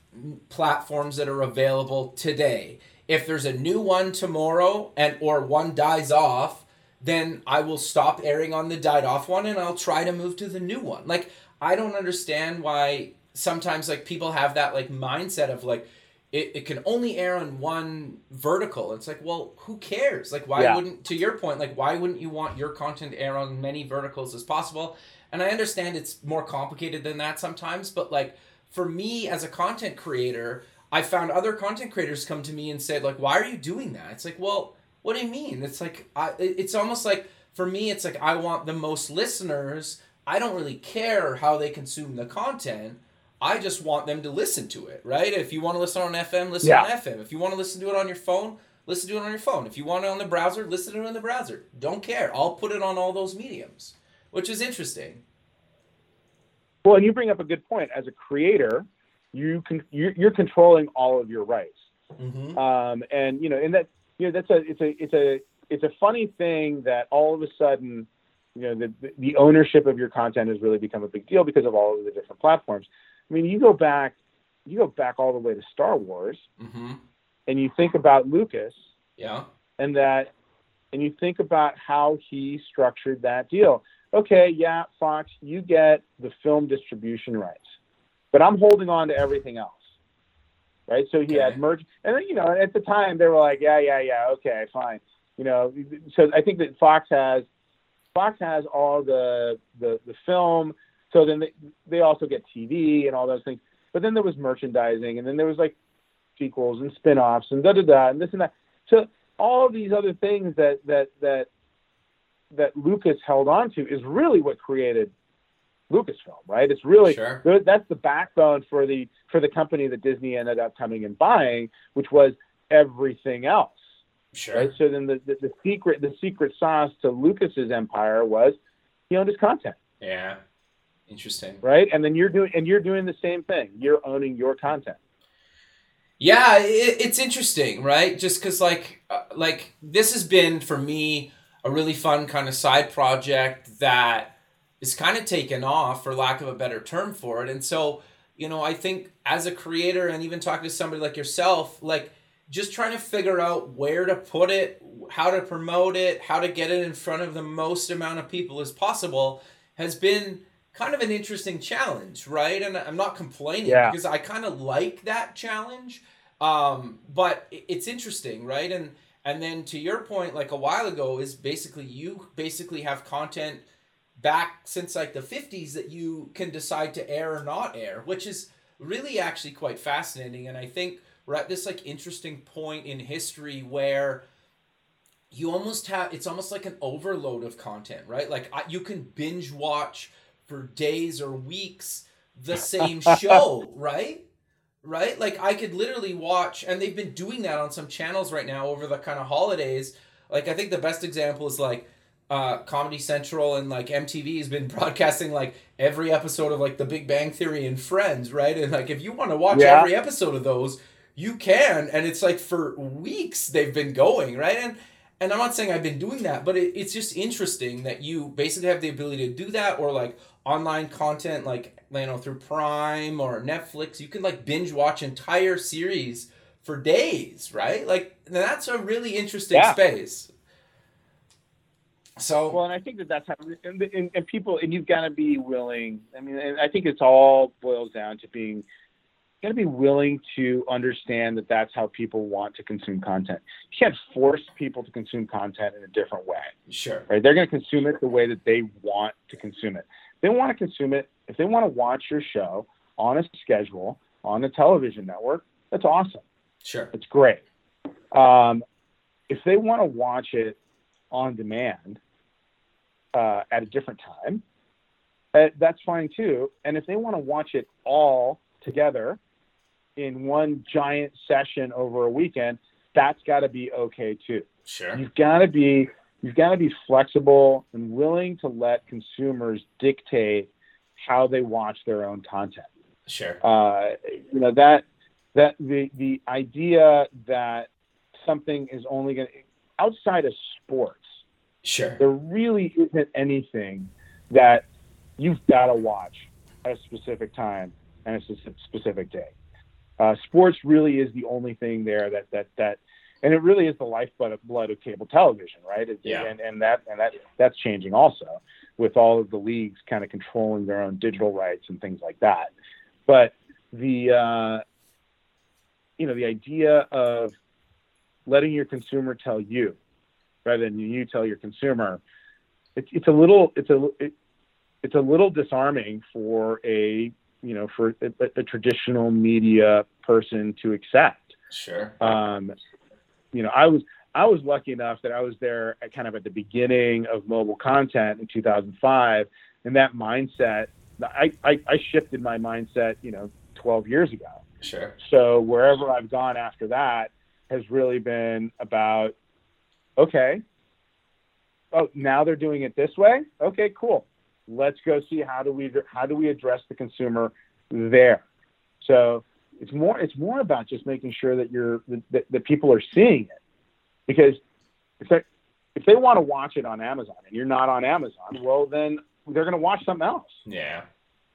platforms that are available today. If there's a new one tomorrow and or one dies off, then I will stop airing on the died off one and I'll try to move to the new one. Like I don't understand why sometimes like people have that like mindset of like it, it can only air on one vertical. It's like, well, who cares? Like, why yeah. wouldn't, to your point, like, why wouldn't you want your content air on many verticals as possible? And I understand it's more complicated than that sometimes, but like, for me as a content creator, I found other content creators come to me and say, like, why are you doing that? It's like, well, what do you mean? It's like, I, it's almost like, for me, it's like, I want the most listeners. I don't really care how they consume the content I just want them to listen to it, right? If you want to listen on FM, listen yeah. on FM. If you want to listen to it on your phone, listen to it on your phone. If you want it on the browser, listen to it on the browser. Don't care. I'll put it on all those mediums, which is interesting. Well, and you bring up a good point. As a creator, you can you're, controlling all of your rights, mm-hmm. um, and you know, and that you know that's a it's a it's a it's a funny thing that all of a sudden, you know, the the ownership of your content has really become a big deal because of all of the different platforms. I mean, you go back, you go back all the way to Star Wars. Mm-hmm. and you think about Lucas, yeah, and that, and you think about how he structured that deal. Okay, yeah, Fox, you get the film distribution rights, but I'm holding on to everything else. Right, so he okay. had merch, and then you know, at the time they were like, yeah, yeah, yeah, okay, fine, you know. So I think that Fox has, Fox has all the the the film. So then they, they also get TV and all those things. But then there was merchandising, and then there was like sequels and spin-offs and da da da and this and that. So all these other things that that that that Lucas held on to is really what created Lucasfilm, right? It's really sure. that's the backbone for the for the company that Disney ended up coming and buying, which was everything else. Sure. Right? So then the, the, the secret the secret sauce to Lucas's empire was he owned his content. Yeah. Interesting. Right? And then you're doing and you're doing the same thing. You're owning your content. Yeah, it, it's interesting, right? Just because, like, uh, like this has been for me a really fun kind of side project that is kind of taken off, for lack of a better term for it. And so, you know, I think as a creator and even talking to somebody like yourself, like just trying to figure out where to put it, how to promote it, how to get it in front of the most amount of people as possible has been kind of an interesting challenge, right? And I'm not complaining yeah. because I kind of like that challenge. Um, but it's interesting, right? And and then to your point, like a while ago, is basically you basically have content back since like the 50s that you can decide to air or not air, which is really actually quite fascinating. And I think we're at this like interesting point in history where you almost have it's almost like an overload of content, right? Like I, you can binge watch for days or weeks the same show, right? Right? Like I could literally watch and they've been doing that on some channels right now over the kind of holidays. Like I think the best example is like uh, Comedy Central and like MTV has been broadcasting like every episode of like The Big Bang Theory and Friends, right? And like if you want to watch yeah. every episode of those, you can, and it's like for weeks they've been going, right? And and I'm not saying I've been doing that, but it, it's just interesting that you basically have the ability to do that, or like online content like you know through Prime or Netflix, you can like binge watch entire series for days, right? Like that's a really interesting yeah. space. So well, and I think that that's how, and, and, and people, and you've got to be willing. I mean, I think it's all boils down to being got to be willing to understand that that's how people want to consume content. You can't force people to consume content in a different way. Sure. Right? They're going to consume it the way that they want to consume it they want to consume it, if they want to watch your show on a schedule on a television network, that's awesome. Sure. It's great. Um, if they want to watch it on demand uh, at a different time, uh, that's fine too. And if they want to watch it all together in one giant session over a weekend, that's got to be okay too. Sure. You've got to be you've got to be flexible and willing to let consumers dictate how they watch their own content. Sure. Uh, you know that that the the idea that something is only going to outside of sports. Sure. There really isn't anything that you've got to watch at a specific time and a specific day. Uh, sports really is the only thing there that that that and it really is the lifeblood of, blood of cable television, right? It, yeah. And, and that and that that's changing also with all of the leagues kind of controlling their own digital rights and things like that. But the uh, you know the idea of letting your consumer tell you rather than you tell your consumer, it's it's a little it's a it, it's a little disarming for a you know for a, a traditional media person to accept. Sure. Um, you know, I was I was lucky enough that I was there at kind of at the beginning of mobile content in 2005, and that mindset, I, I, I shifted my mindset, you know, 12 years ago. Sure. So wherever I've gone after that has really been about, okay, oh, now they're doing it this way. Okay, cool. Let's go see how do we how do we address the consumer there. So it's more it's more about just making sure that you're that, that people are seeing it, because if they if they want to watch it on Amazon and you're not on Amazon, well then they're going to watch something else. Yeah,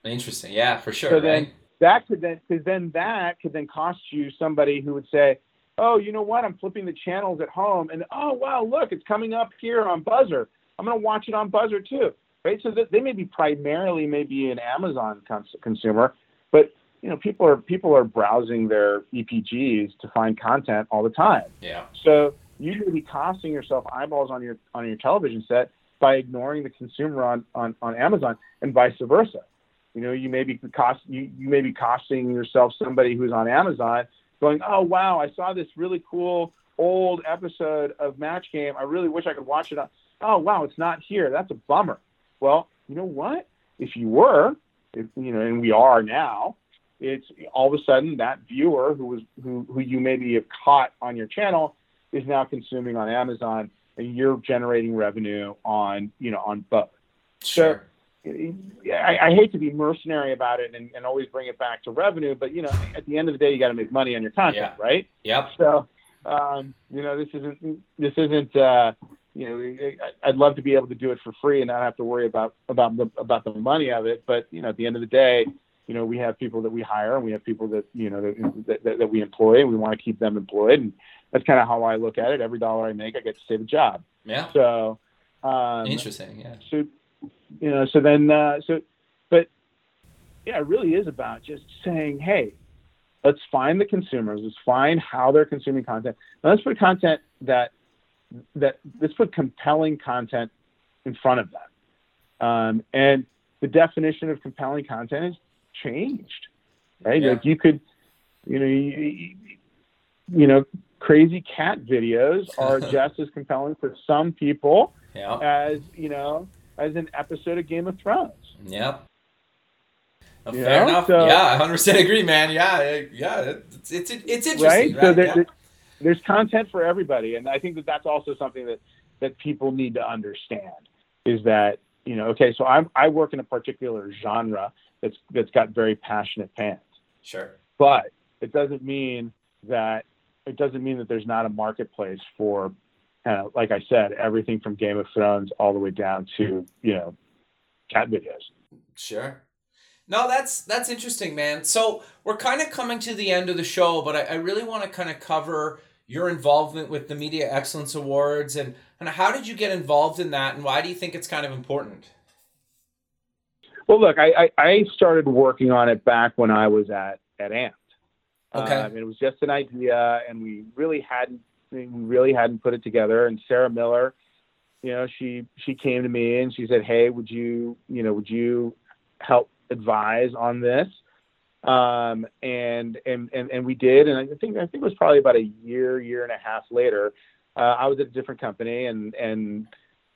interesting. Yeah, for sure. So right? then that could then because then that could then cost you somebody who would say, oh, you know what? I'm flipping the channels at home, and oh wow, look, it's coming up here on Buzzr. I'm going to watch it on Buzzr too, right? So that they may be primarily maybe an Amazon cons- consumer, but you know, people are people are browsing their EPGs to find content all the time. Yeah. So you may be costing yourself eyeballs on your on your television set by ignoring the consumer on, on, on Amazon and vice versa. You know, you may be cost you, you may be costing yourself somebody who's on Amazon going, Oh wow, I saw this really cool old episode of Match Game. I really wish I could watch it on oh wow, it's not here. That's a bummer. Well, you know what? If you were, if, you know, and we are now, it's all of a sudden that viewer who was who who you maybe have caught on your channel is now consuming on Amazon, and you're generating revenue on you know on both. Sure. So, I, I hate to be mercenary about it and, and always bring it back to revenue, but you know, at the end of the day, you got to make money on your content, Yeah. right? Yep. So, um, you know, this isn't this isn't uh, you know, I'd love to be able to do it for free and not have to worry about about the about the money of it. But you know, at the end of the day, you know, we have people that we hire and we have people that you know that that, that we employ and we want to keep them employed. And that's kind of how I look at it. Every dollar I make, I get to save a job. Yeah. So, um, Interesting. Yeah. so you know so then uh, so but yeah it really is about just saying hey let's find the consumers let's find how they're consuming content now let's put content that that let's put compelling content in front of them um, and the definition of compelling content has changed right Yeah. like you could you know you, you know crazy cat videos are just as compelling for some people Yeah. as you know as an episode of Game of Thrones. Yep. Uh, You fair know, enough. so- yeah, I 100% agree, man. Yeah, yeah, it's it's, it's interesting, Right? right? So there, yeah. there- there's content for everybody, and I think that that's also something that that people need to understand is that you know okay, so I'm I work in a particular genre that's that's got very passionate fans, Sure. but it doesn't mean that it doesn't mean that there's not a marketplace for kind of like I said everything from Game of Thrones all the way down to you know cat videos. Sure. No, that's that's interesting, man. So we're kind of coming to the end of the show, but I, I really want to kind of cover your involvement with the Media Excellence Awards and of how did you get involved in that, and why do you think it's kind of important? Well, look, I, I, I started working on it back when I was at at Amp'd. Okay. Um, it was just an idea, and we really hadn't we really hadn't put it together. And Sarah Miller, you know, she she came to me and she said, "Hey, would you you know would you help advise on this?" Um, and and and and we did, and I think I think it was probably about a year year and a half later. Uh, I was at a different company, and and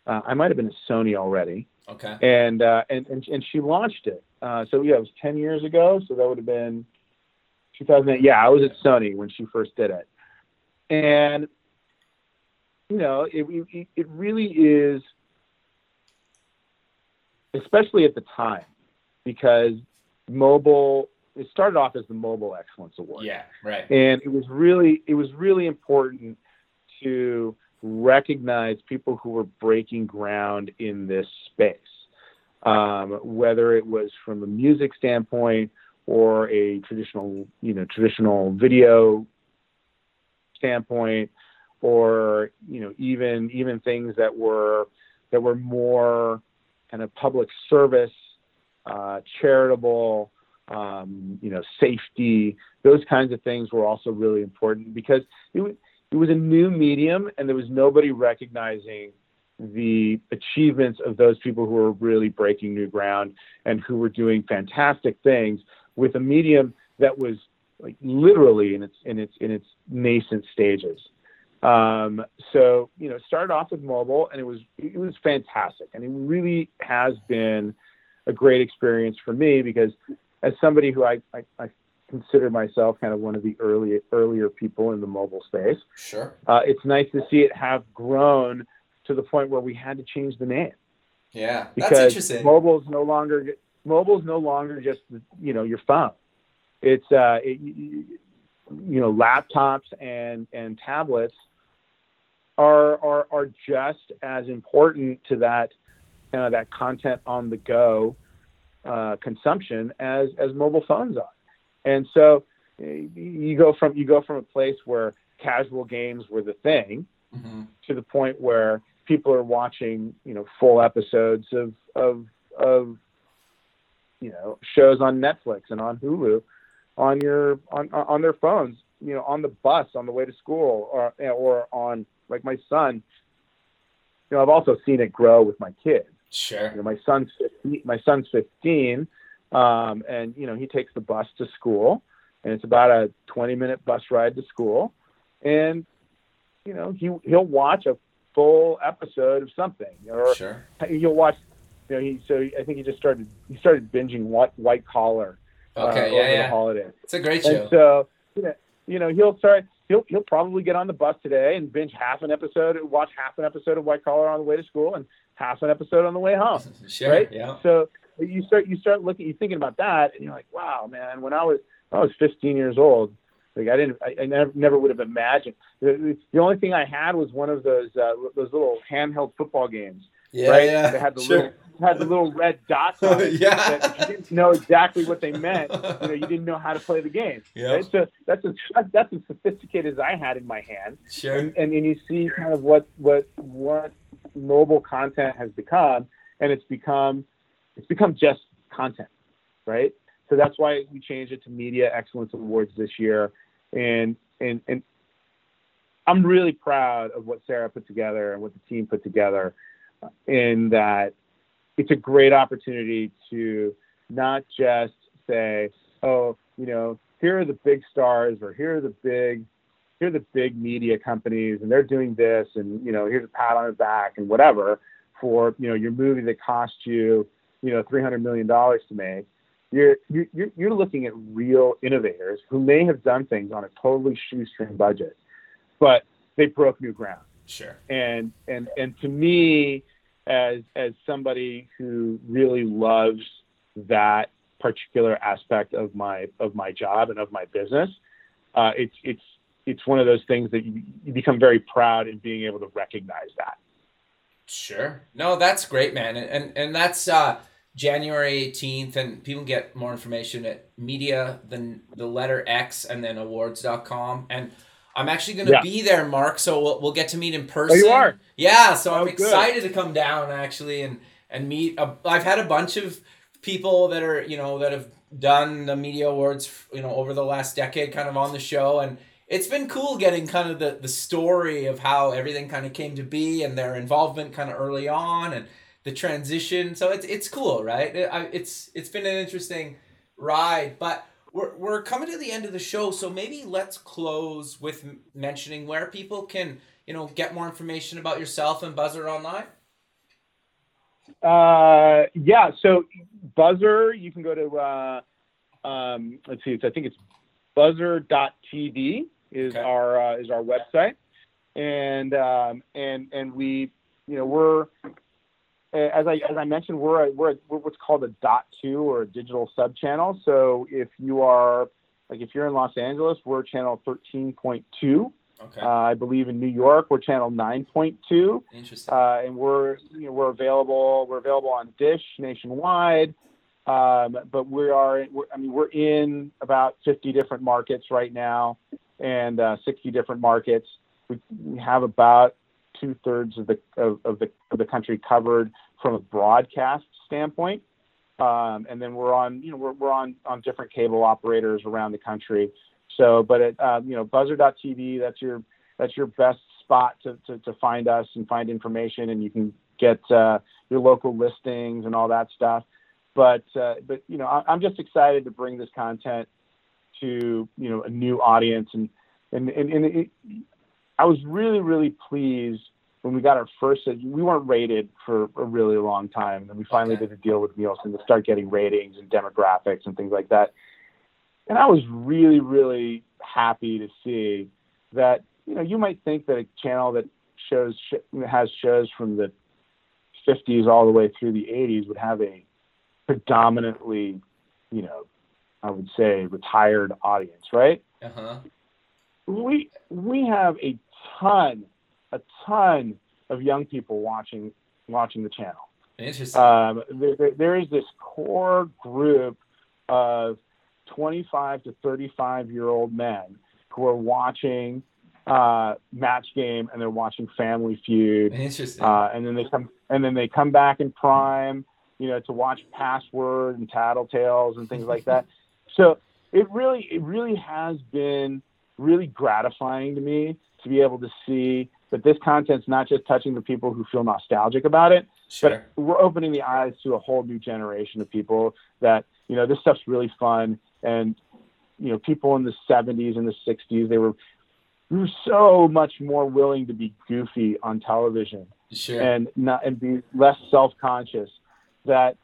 uh, I might have been at Sony already Okay. and uh, and, and and she launched it. Uh, so yeah, it was ten years ago. So that would have been 2008. Yeah, I was at Sony when she first did it, and you know, it it, it really is, especially at the time, because mobile. It started off as the Mobile Excellence Award Yeah. Right. and it was really it was really important to recognize people who were breaking ground in this space. Um, whether it was from a music standpoint or a traditional you know traditional video standpoint or you know even even things that were that were more kind of public service uh, charitable um, you know safety those kinds of things were also really important because it it was a new medium and there was nobody recognizing the achievements of those people who were really breaking new ground and who were doing fantastic things with a medium that was like literally in its in its in its nascent stages. Um, so you know, started off with mobile and it was it was fantastic and it really has been a great experience for me because as somebody who I, I, I consider myself kind of one of the early earlier people in the mobile space. Sure. Uh, it's nice to see it have grown to the point where we had to change the name Yeah. because That's interesting. mobile is no longer mobile is no longer just you know your phone. It's uh, it, you know laptops and and tablets are are are just as important to that uh, that content on the go uh, consumption as as mobile phones are. And so you go from you go from a place where casual games were the thing mm-hmm. to the point where people are watching you know full episodes of of of you know shows on Netflix and on Hulu on your on on their phones you know on the bus on the way to school or or on like my son you know I've also seen it grow with my kids sure you know my son's 15, my son's 15 um, and you know he takes the bus to school and it's about a 20 minute bus ride to school. And you know he he'll watch a full episode of something or sure. you'll watch you know he so I think he just started he started binging white white collar uh, okay uh, yeah yeah the holidays it's a great show. and so you know, you know he'll start he'll he'll probably get on the bus today and binge half an episode watch half an episode of white collar on the way to school and half an episode on the way home sure, right? yeah. So you start you start looking you thinking about that and you're like wow man when I was I was 15 years old like I didn't, I, I never, never would have imagined. The, the only thing I had was one of those uh, those little handheld football games. Yeah, right? yeah. They had the sure. little had the little red dots on it. yeah. That you didn't know exactly what they meant. You know, you didn't know how to play the game. Yeah. Right? So that's as that's as sophisticated as I had in my hand. Sure. And, and and you see kind of what what what mobile content has become, and it's become it's become just content, right? So that's why we changed it to Media Excellence Awards this year. And and and I'm really proud of what Sarah put together and what the team put together uh, in that it's a great opportunity to not just say, oh, you know, here are the big stars or here are the big here are the big media companies and they're doing this and you know here's a pat on the back and whatever for you know your movie that cost you you know 300 million dollars to make you're, you're, you're looking at real innovators who may have done things on a totally shoestring budget, but they broke new ground. Sure. And, and, and to me, as, as somebody who really loves that particular aspect of my, of my job and of my business, uh, it's, it's, it's one of those things that you, you become very proud in being able to recognize that. Sure. No, that's great, man. And, and, and that's, uh, January 18th, and people get more information at media, the, the letter X, and then awards.com. And I'm actually going to yeah. be there, Mark, so we'll, we'll get to meet in person. Oh, you are? Yeah, so I'm oh, excited to come down, actually, and, and meet. A, I've had a bunch of people that are, you know, that have done the media awards, you know, over the last decade kind of on the show. And it's been cool getting kind of the, the story of how everything kind of came to be and their involvement kind of early on. And, the transition. So it's it's cool, right? It, I, it's it's been an interesting ride, but we're we're coming to the end of the show, so maybe let's close with mentioning where people can you know get more information about yourself and Buzzr Online. Uh, yeah. So Buzzr, you can go to uh, um, let's see, it's, I think it's buzzr.tv is okay. our uh, is our website, and um, and and we you know we're as I as I mentioned, we're a, we're, a, we're what's called a dot two or a digital sub channel. So if you are like if you're in Los Angeles, we're channel thirteen point two. Okay. Uh, I believe in New York, we're channel nine point two. Interesting. Uh, and we're you know, we're available we're available on Dish nationwide. Um, but we are we're, I mean we're in about 50 different markets right now, and uh, 60 different markets. We, we have about two thirds of the of, of, the of the country covered from a broadcast standpoint. Um, and then we're on, you know, we're, we're on, on different cable operators around the country. So, but it, uh, you know, buzzr.tv, that's your, that's your best spot to, to, to find us and find information and you can get uh, your local listings and all that stuff. But, uh, but, you know, I, I'm just excited to bring this content to, you know, a new audience and, and, and, and it, I was really, really pleased when we got our first. We weren't rated for a really long time, and we finally okay. did a deal with Nielsen to start getting ratings and demographics and things like that. And I was really, really happy to see that. You know, you might think that a channel that shows has shows from the 50s all the way through the 80s would have a predominantly, you know, I would say retired audience, right? Uh huh. We we have a ton, a ton of young people watching watching the channel. Interesting. Um, there, there is this core group of 25 to 35 year old men who are watching uh, Match Game and they're watching Family Feud. Interesting. Uh, and then they come and then they come back in Prime, you know, to watch Password and Tattletales and things like that. So it really it really has been really gratifying to me to be able to see that this content's not just touching the people who feel nostalgic about it, sure. but we're opening the eyes to a whole new generation of people that you know this stuff's really fun and you know people in the 70s and the 60s they were we were so much more willing to be goofy on television Sure. and not and be less self-conscious that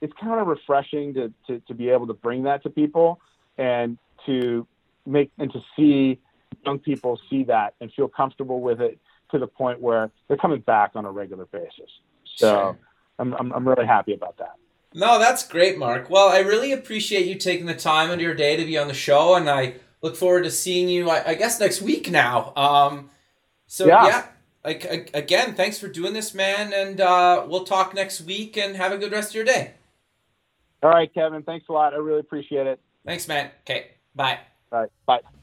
it's kind of refreshing to, to, to be able to bring that to people and to make and to see young people see that and feel comfortable with it to the point where they're coming back on a regular basis so Sure. I'm, I'm, I'm really happy about that No, that's great, Mark. Well, I really appreciate you taking the time out of your day to be on the show, and I look forward to seeing you. I, I guess next week now. Um, so yeah, Yeah. like again, thanks for doing this, man, and uh, we'll talk next week. And have a good rest of your day. all right kevin thanks a lot i really appreciate it Thanks, man. Okay, bye. all right bye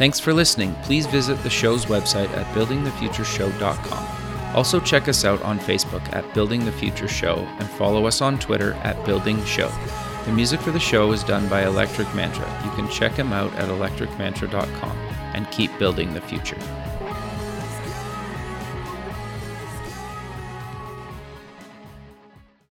Thanks for listening. Please visit the show's website at buildingthefutureshow.com. Also, check us out on Facebook at Building the Future Show and follow us on Twitter at Building Show. The music for the show is done by Electric Mantra. You can check him out at electricmantra.com and keep building the future.